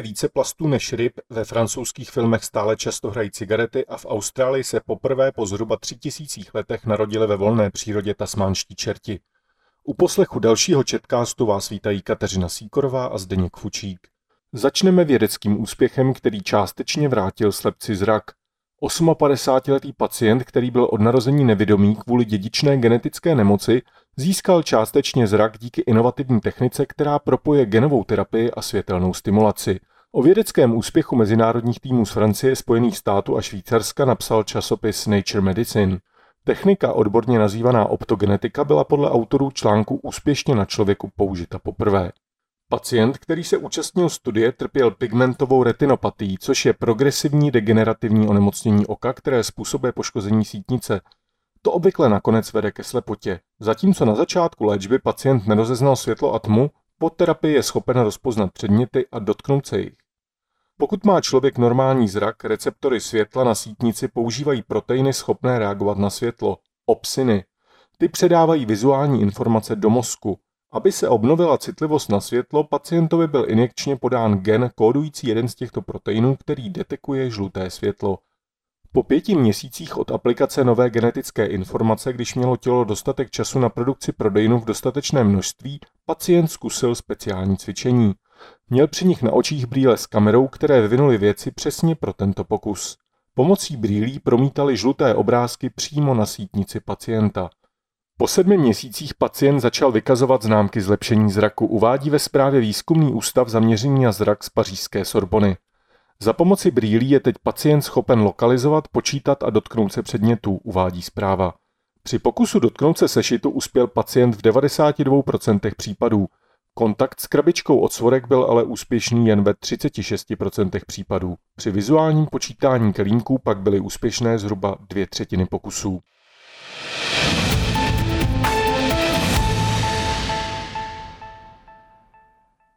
více plastů než ryb, ve francouzských filmech stále často hrají cigarety a v Austrálii se poprvé po zhruba tři tisících letech narodili ve volné přírodě tasmánští čerti. U poslechu dalšího četkástu vás vítají Kateřina Síkorová a Zdeněk Fučík. Začneme vědeckým úspěchem, který částečně vrátil slepci zrak. 58-letý pacient, který byl od narození nevidomý kvůli dědičné genetické nemoci, získal částečně zrak díky inovativní technice, která propoje genovou terapii a světelnou stimulaci. O vědeckém úspěchu mezinárodních týmů z Francie, Spojených států a Švýcarska napsal časopis Nature Medicine. Technika, odborně nazývaná optogenetika, byla podle autorů článku úspěšně na člověku použita poprvé. Pacient, který se účastnil studie, trpěl pigmentovou retinopatii, což je progresivní degenerativní onemocnění oka, které způsobuje poškození sítnice. To obvykle nakonec vede ke slepotě. Zatímco na začátku léčby pacient nerozeznal světlo a tmu, po terapii je schopen rozpoznat předměty a dotknout se jich. Pokud má člověk normální zrak, receptory světla na sítnici používají proteiny schopné reagovat na světlo, opsiny. Ty předávají vizuální informace do mozku. Aby se obnovila citlivost na světlo, pacientovi byl injekčně podán gen kódující jeden z těchto proteinů, který detekuje žluté světlo. Po pěti měsících od aplikace nové genetické informace, když mělo tělo dostatek času na produkci proteinu v dostatečném množství, pacient zkusil speciální cvičení. Měl při nich na očích brýle s kamerou, které vyvinuly věci přesně pro tento pokus. Pomocí brýlí promítali žluté obrázky přímo na sítnici pacienta. Po sedmi měsících pacient začal vykazovat známky zlepšení zraku, uvádí ve zprávě výzkumný ústav zaměření na zrak z pařížské Sorbony. Za pomoci brýlí je teď pacient schopen lokalizovat, počítat a dotknout se předmětů, uvádí zpráva. Při pokusu dotknout se sešitu uspěl pacient v 92% případů. Kontakt s krabičkou od svorek byl ale úspěšný jen ve 36% případů. Při vizuálním počítání kelímků pak byly úspěšné zhruba dvě třetiny pokusů.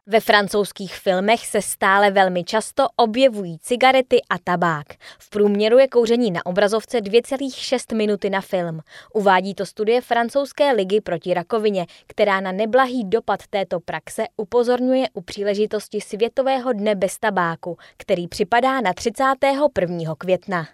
Ve francouzských filmech se stále velmi často objevují cigarety a tabák. V průměru je kouření na obrazovce 2,6 minuty na film. Uvádí to studie francouzské ligy proti rakovině, která na neblahý dopad této praxe upozorňuje u příležitosti Světového dne bez tabáku, který připadá na 31. května.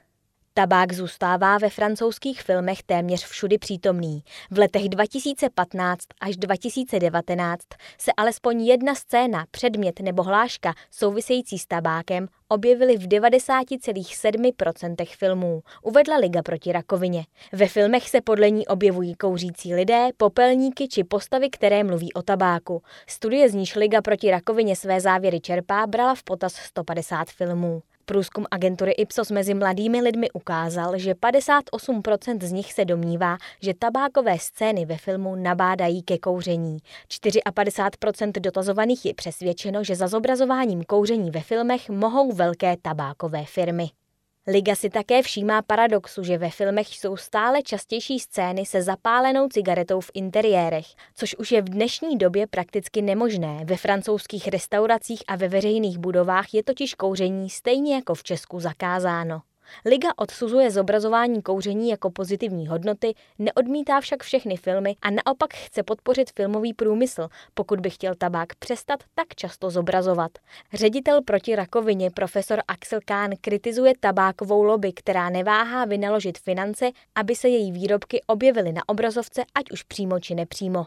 Tabák zůstává ve francouzských filmech téměř všudy přítomný. V letech 2015 až 2019 se alespoň jedna scéna, předmět nebo hláška související s tabákem objevily v 90,7% filmů, uvedla Liga proti rakovině. Ve filmech se podle ní objevují kouřící lidé, popelníky či postavy, které mluví o tabáku. Studie z níž Liga proti rakovině své závěry čerpá brala v potaz 150 filmů. Průzkum agentury Ipsos mezi mladými lidmi ukázal, že 58% z nich se domnívá, že tabákové scény ve filmu nabádají ke kouření. 54% dotazovaných je přesvědčeno, že za zobrazováním kouření ve filmech mohou velké tabákové firmy. Liga si také všímá paradoxu, že ve filmech jsou stále častější scény se zapálenou cigaretou v interiérech, což už je v dnešní době prakticky nemožné. Ve francouzských restauracích a ve veřejných budovách je totiž kouření stejně jako v Česku zakázáno. Liga odsuzuje zobrazování kouření jako pozitivní hodnoty, neodmítá však všechny filmy a naopak chce podpořit filmový průmysl, pokud by chtěl tabák přestat tak často zobrazovat. Ředitel proti rakovině profesor Axel Kahn kritizuje tabákovou lobby, která neváhá vynaložit finance, aby se její výrobky objevily na obrazovce, ať už přímo či nepřímo.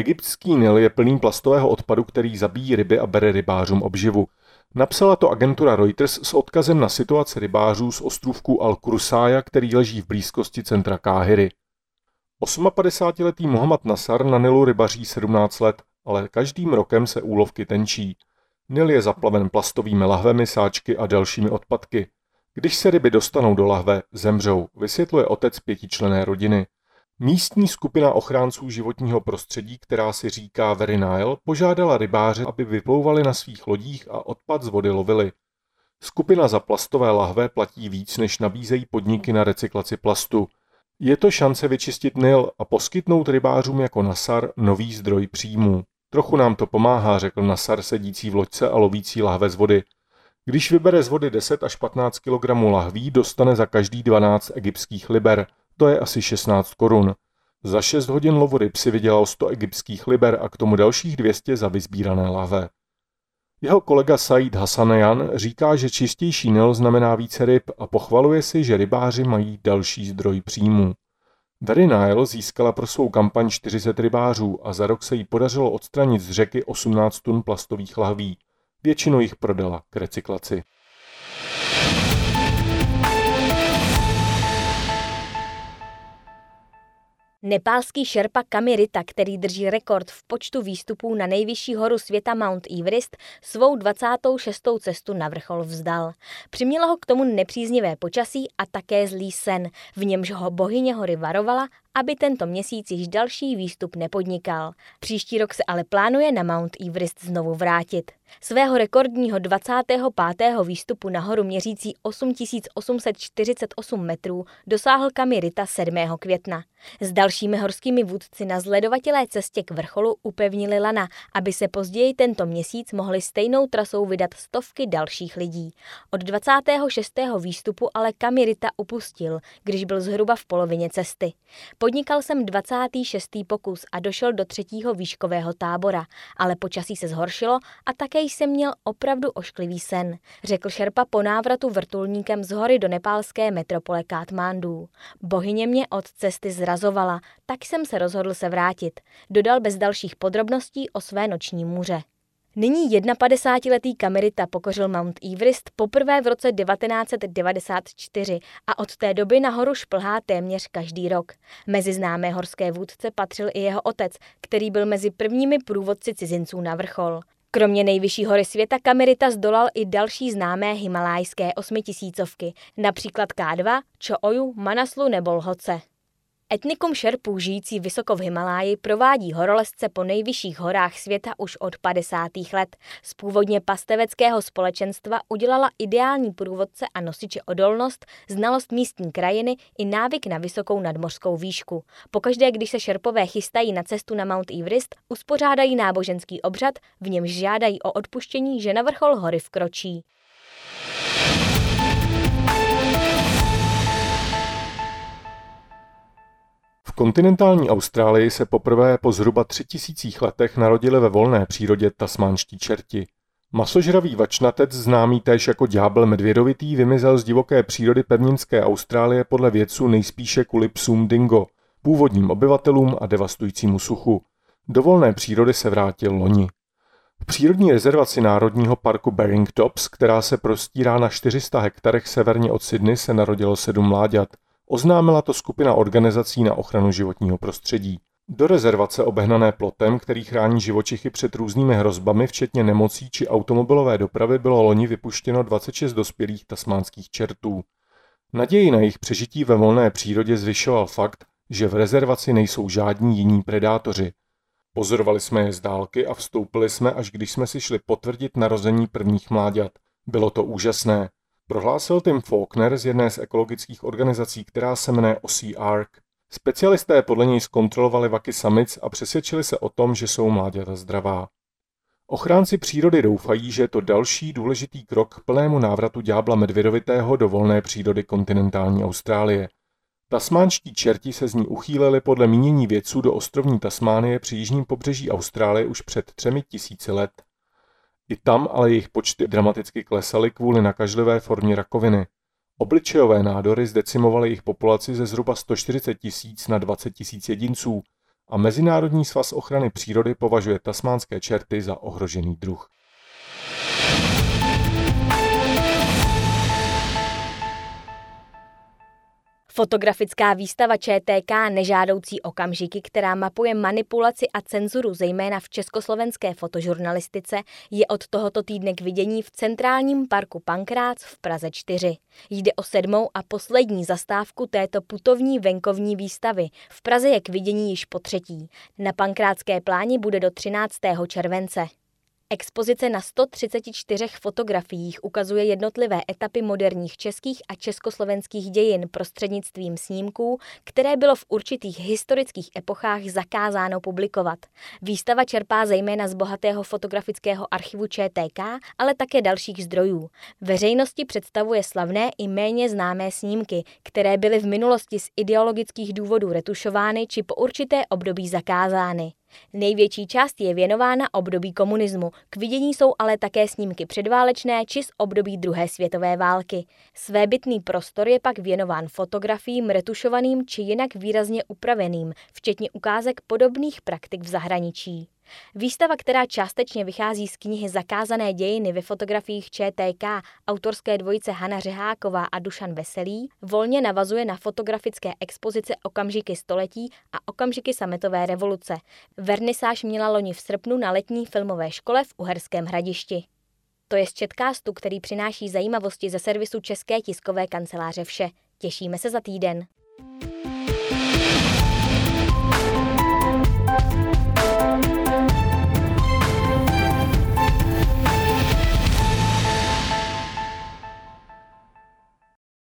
Egyptský Nil je plný plastového odpadu, který zabíjí ryby a bere rybářům obživu. Napsala to agentura Reuters s odkazem na situaci rybářů z ostrůvku Al-Kursája, který leží v blízkosti centra Káhyry. 58-letý Mohamed Nasar na Nilu rybaří 17 let, ale každým rokem se úlovky tenčí. Nil je zaplaven plastovými lahvemi, sáčky a dalšími odpadky. Když se ryby dostanou do lahve, zemřou, vysvětluje otec pětičlené rodiny. Místní skupina ochránců životního prostředí, která si říká Very Nile, požádala rybáře, aby vyplouvali na svých lodích a odpad z vody lovili. Skupina za plastové lahve platí víc, než nabízejí podniky na recyklaci plastu. Je to šance vyčistit Nil a poskytnout rybářům jako Nasar nový zdroj příjmů. Trochu nám to pomáhá, řekl Nasar sedící v loďce a lovící lahve z vody. Když vybere z vody 10 až 15 kg lahví, dostane za každý 12 egyptských liber – to je asi 16 korun. Za 6 hodin lovu ryb si vydělal 100 egyptských liber a k tomu dalších 200 za vyzbírané lahve. Jeho kolega Said Hasanajan říká, že čistější Nil znamená více ryb a pochvaluje si, že rybáři mají další zdroj příjmů. Very Nile získala pro svou kampaň 40 rybářů a za rok se jí podařilo odstranit z řeky 18 tun plastových lahví. Většinu jich prodala k recyklaci. Nepálský šerpa Kamirita, který drží rekord v počtu výstupů na nejvyšší horu světa Mount Everest, svou 26. cestu na vrchol vzdal. Přimělo ho k tomu nepříznivé počasí a také zlý sen, v němž ho bohyně hory varovala aby tento měsíc již další výstup nepodnikal. Příští rok se ale plánuje na Mount Everest znovu vrátit. Svého rekordního 25. výstupu nahoru měřící 8848 metrů dosáhl Kamirita 7. května. S dalšími horskými vůdci na zledovatělé cestě k vrcholu upevnili lana, aby se později tento měsíc mohli stejnou trasou vydat stovky dalších lidí. Od 26. výstupu ale Kamirita upustil, když byl zhruba v polovině cesty. Podnikal jsem 26. pokus a došel do třetího výškového tábora, ale počasí se zhoršilo a také jsem měl opravdu ošklivý sen, řekl šerpa po návratu vrtulníkem z hory do nepálské metropole Katmandu. Bohyně mě od cesty zrazovala, tak jsem se rozhodl se vrátit. Dodal bez dalších podrobností o své noční můře. Nyní 51-letý Kamerita pokořil Mount Everest poprvé v roce 1994 a od té doby nahoru šplhá téměř každý rok. Mezi známé horské vůdce patřil i jeho otec, který byl mezi prvními průvodci cizinců na vrchol. Kromě nejvyšší hory světa Kamerita zdolal i další známé himalajské osmitisícovky, například K2, Čooju, Manaslu nebo Lhoce. Etnikum šerpů žijící vysoko v Himaláji provádí horolezce po nejvyšších horách světa už od 50. let. Z původně pasteveckého společenstva udělala ideální průvodce a nosiče odolnost, znalost místní krajiny i návyk na vysokou nadmořskou výšku. Pokaždé, když se šerpové chystají na cestu na Mount Everest, uspořádají náboženský obřad, v němž žádají o odpuštění, že na vrchol hory vkročí. Kontinentální Austrálii se poprvé po zhruba tři tisících letech narodili ve volné přírodě tasmánští čerti. Masožravý vačnatec, známý též jako ďábel medvědovitý, vymizel z divoké přírody pevninské Austrálie podle vědců nejspíše kvůli psům dingo, původním obyvatelům a devastujícímu suchu. Do volné přírody se vrátil loni. V přírodní rezervaci Národního parku Bering Tops, která se prostírá na 400 hektarech severně od Sydney, se narodilo sedm mláďat – Oznámila to skupina organizací na ochranu životního prostředí. Do rezervace obehnané plotem, který chrání živočichy před různými hrozbami, včetně nemocí či automobilové dopravy, bylo loni vypuštěno 26 dospělých tasmánských čertů. Naději na jejich přežití ve volné přírodě zvyšoval fakt, že v rezervaci nejsou žádní jiní predátoři. Pozorovali jsme je z dálky a vstoupili jsme, až když jsme si šli potvrdit narození prvních mláďat. Bylo to úžasné. Prohlásil Tim Faulkner z jedné z ekologických organizací, která se jmenuje OC Specialisté podle něj zkontrolovali vaky samic a přesvědčili se o tom, že jsou mláďata zdravá. Ochránci přírody doufají, že je to další důležitý krok k plnému návratu ďábla medvědovitého do volné přírody kontinentální Austrálie. Tasmánští čerti se z ní uchýlili podle mínění vědců do ostrovní Tasmánie při jižním pobřeží Austrálie už před třemi tisíci let. I tam ale jejich počty dramaticky klesaly kvůli nakažlivé formě rakoviny. Obličejové nádory zdecimovaly jejich populaci ze zhruba 140 tisíc na 20 tisíc jedinců a Mezinárodní svaz ochrany přírody považuje tasmánské čerty za ohrožený druh. Fotografická výstava ČTK Nežádoucí okamžiky, která mapuje manipulaci a cenzuru zejména v československé fotožurnalistice, je od tohoto týdne k vidění v Centrálním parku Pankrác v Praze 4. Jde o sedmou a poslední zastávku této putovní venkovní výstavy. V Praze je k vidění již po třetí. Na Pankrátské pláni bude do 13. července. Expozice na 134 fotografiích ukazuje jednotlivé etapy moderních českých a československých dějin prostřednictvím snímků, které bylo v určitých historických epochách zakázáno publikovat. Výstava čerpá zejména z bohatého fotografického archivu ČTK, ale také dalších zdrojů. Veřejnosti představuje slavné i méně známé snímky, které byly v minulosti z ideologických důvodů retušovány či po určité období zakázány. Největší část je věnována období komunismu, k vidění jsou ale také snímky předválečné či z období druhé světové války. Svébytný prostor je pak věnován fotografiím retušovaným či jinak výrazně upraveným, včetně ukázek podobných praktik v zahraničí. Výstava, která částečně vychází z knihy Zakázané dějiny ve fotografiích ČTK autorské dvojice Hana Řeháková a Dušan Veselý, volně navazuje na fotografické expozice Okamžiky století a Okamžiky sametové revoluce. Vernisáž měla loni v srpnu na letní filmové škole v Uherském hradišti. To je z Četkástu, který přináší zajímavosti ze servisu České tiskové kanceláře Vše. Těšíme se za týden.